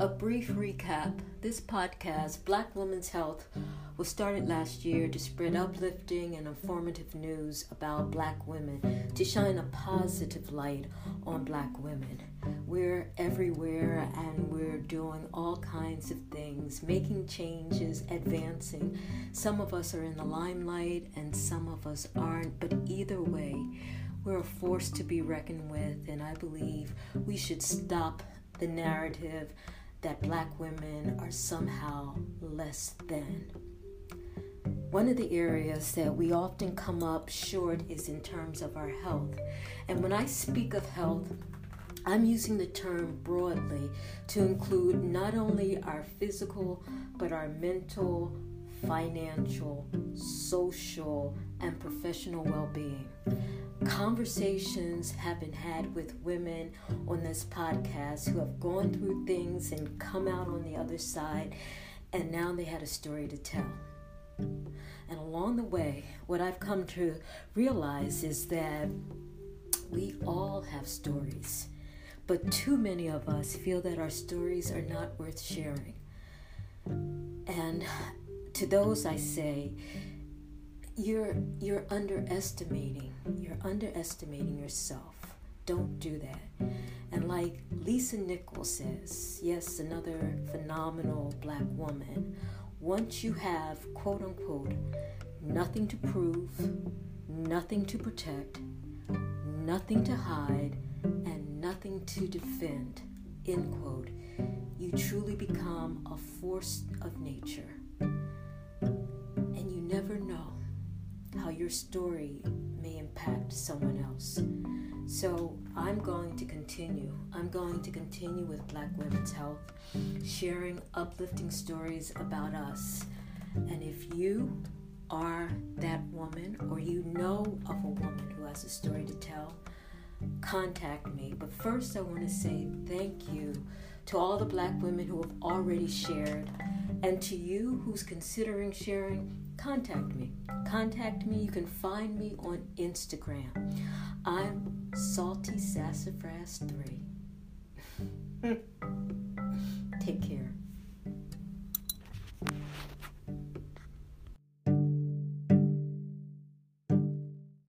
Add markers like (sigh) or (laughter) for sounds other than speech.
A brief recap this podcast, Black Women's Health, was started last year to spread uplifting and informative news about black women, to shine a positive light on black women. We're everywhere and we're doing all kinds of things, making changes, advancing. Some of us are in the limelight and some of us aren't, but either way, we're a force to be reckoned with, and I believe we should stop the narrative that black women are somehow less than. One of the areas that we often come up short is in terms of our health. And when I speak of health, I'm using the term broadly to include not only our physical, but our mental, financial, social, and professional well being. Conversations have been had with women on this podcast who have gone through things and come out on the other side, and now they had a story to tell. And along the way, what I've come to realize is that we all have stories, but too many of us feel that our stories are not worth sharing. And to those I say, you're you're underestimating you're underestimating yourself. Don't do that. And like lisa nichols says yes another phenomenal black woman once you have quote unquote nothing to prove nothing to protect nothing to hide and nothing to defend end quote you truly become a force of nature. And you never know how your story may impact someone else. So I'm going to continue. I'm going to continue with Black Women's Health, sharing uplifting stories about us. And if you are that woman or you know of a woman who has a story to tell, contact me. But first, I want to say thank you to all the black women who have already shared, and to you who's considering sharing, contact me. Contact me. You can find me on Instagram. I'm Salty Sassafras 3. Take (laughs) care.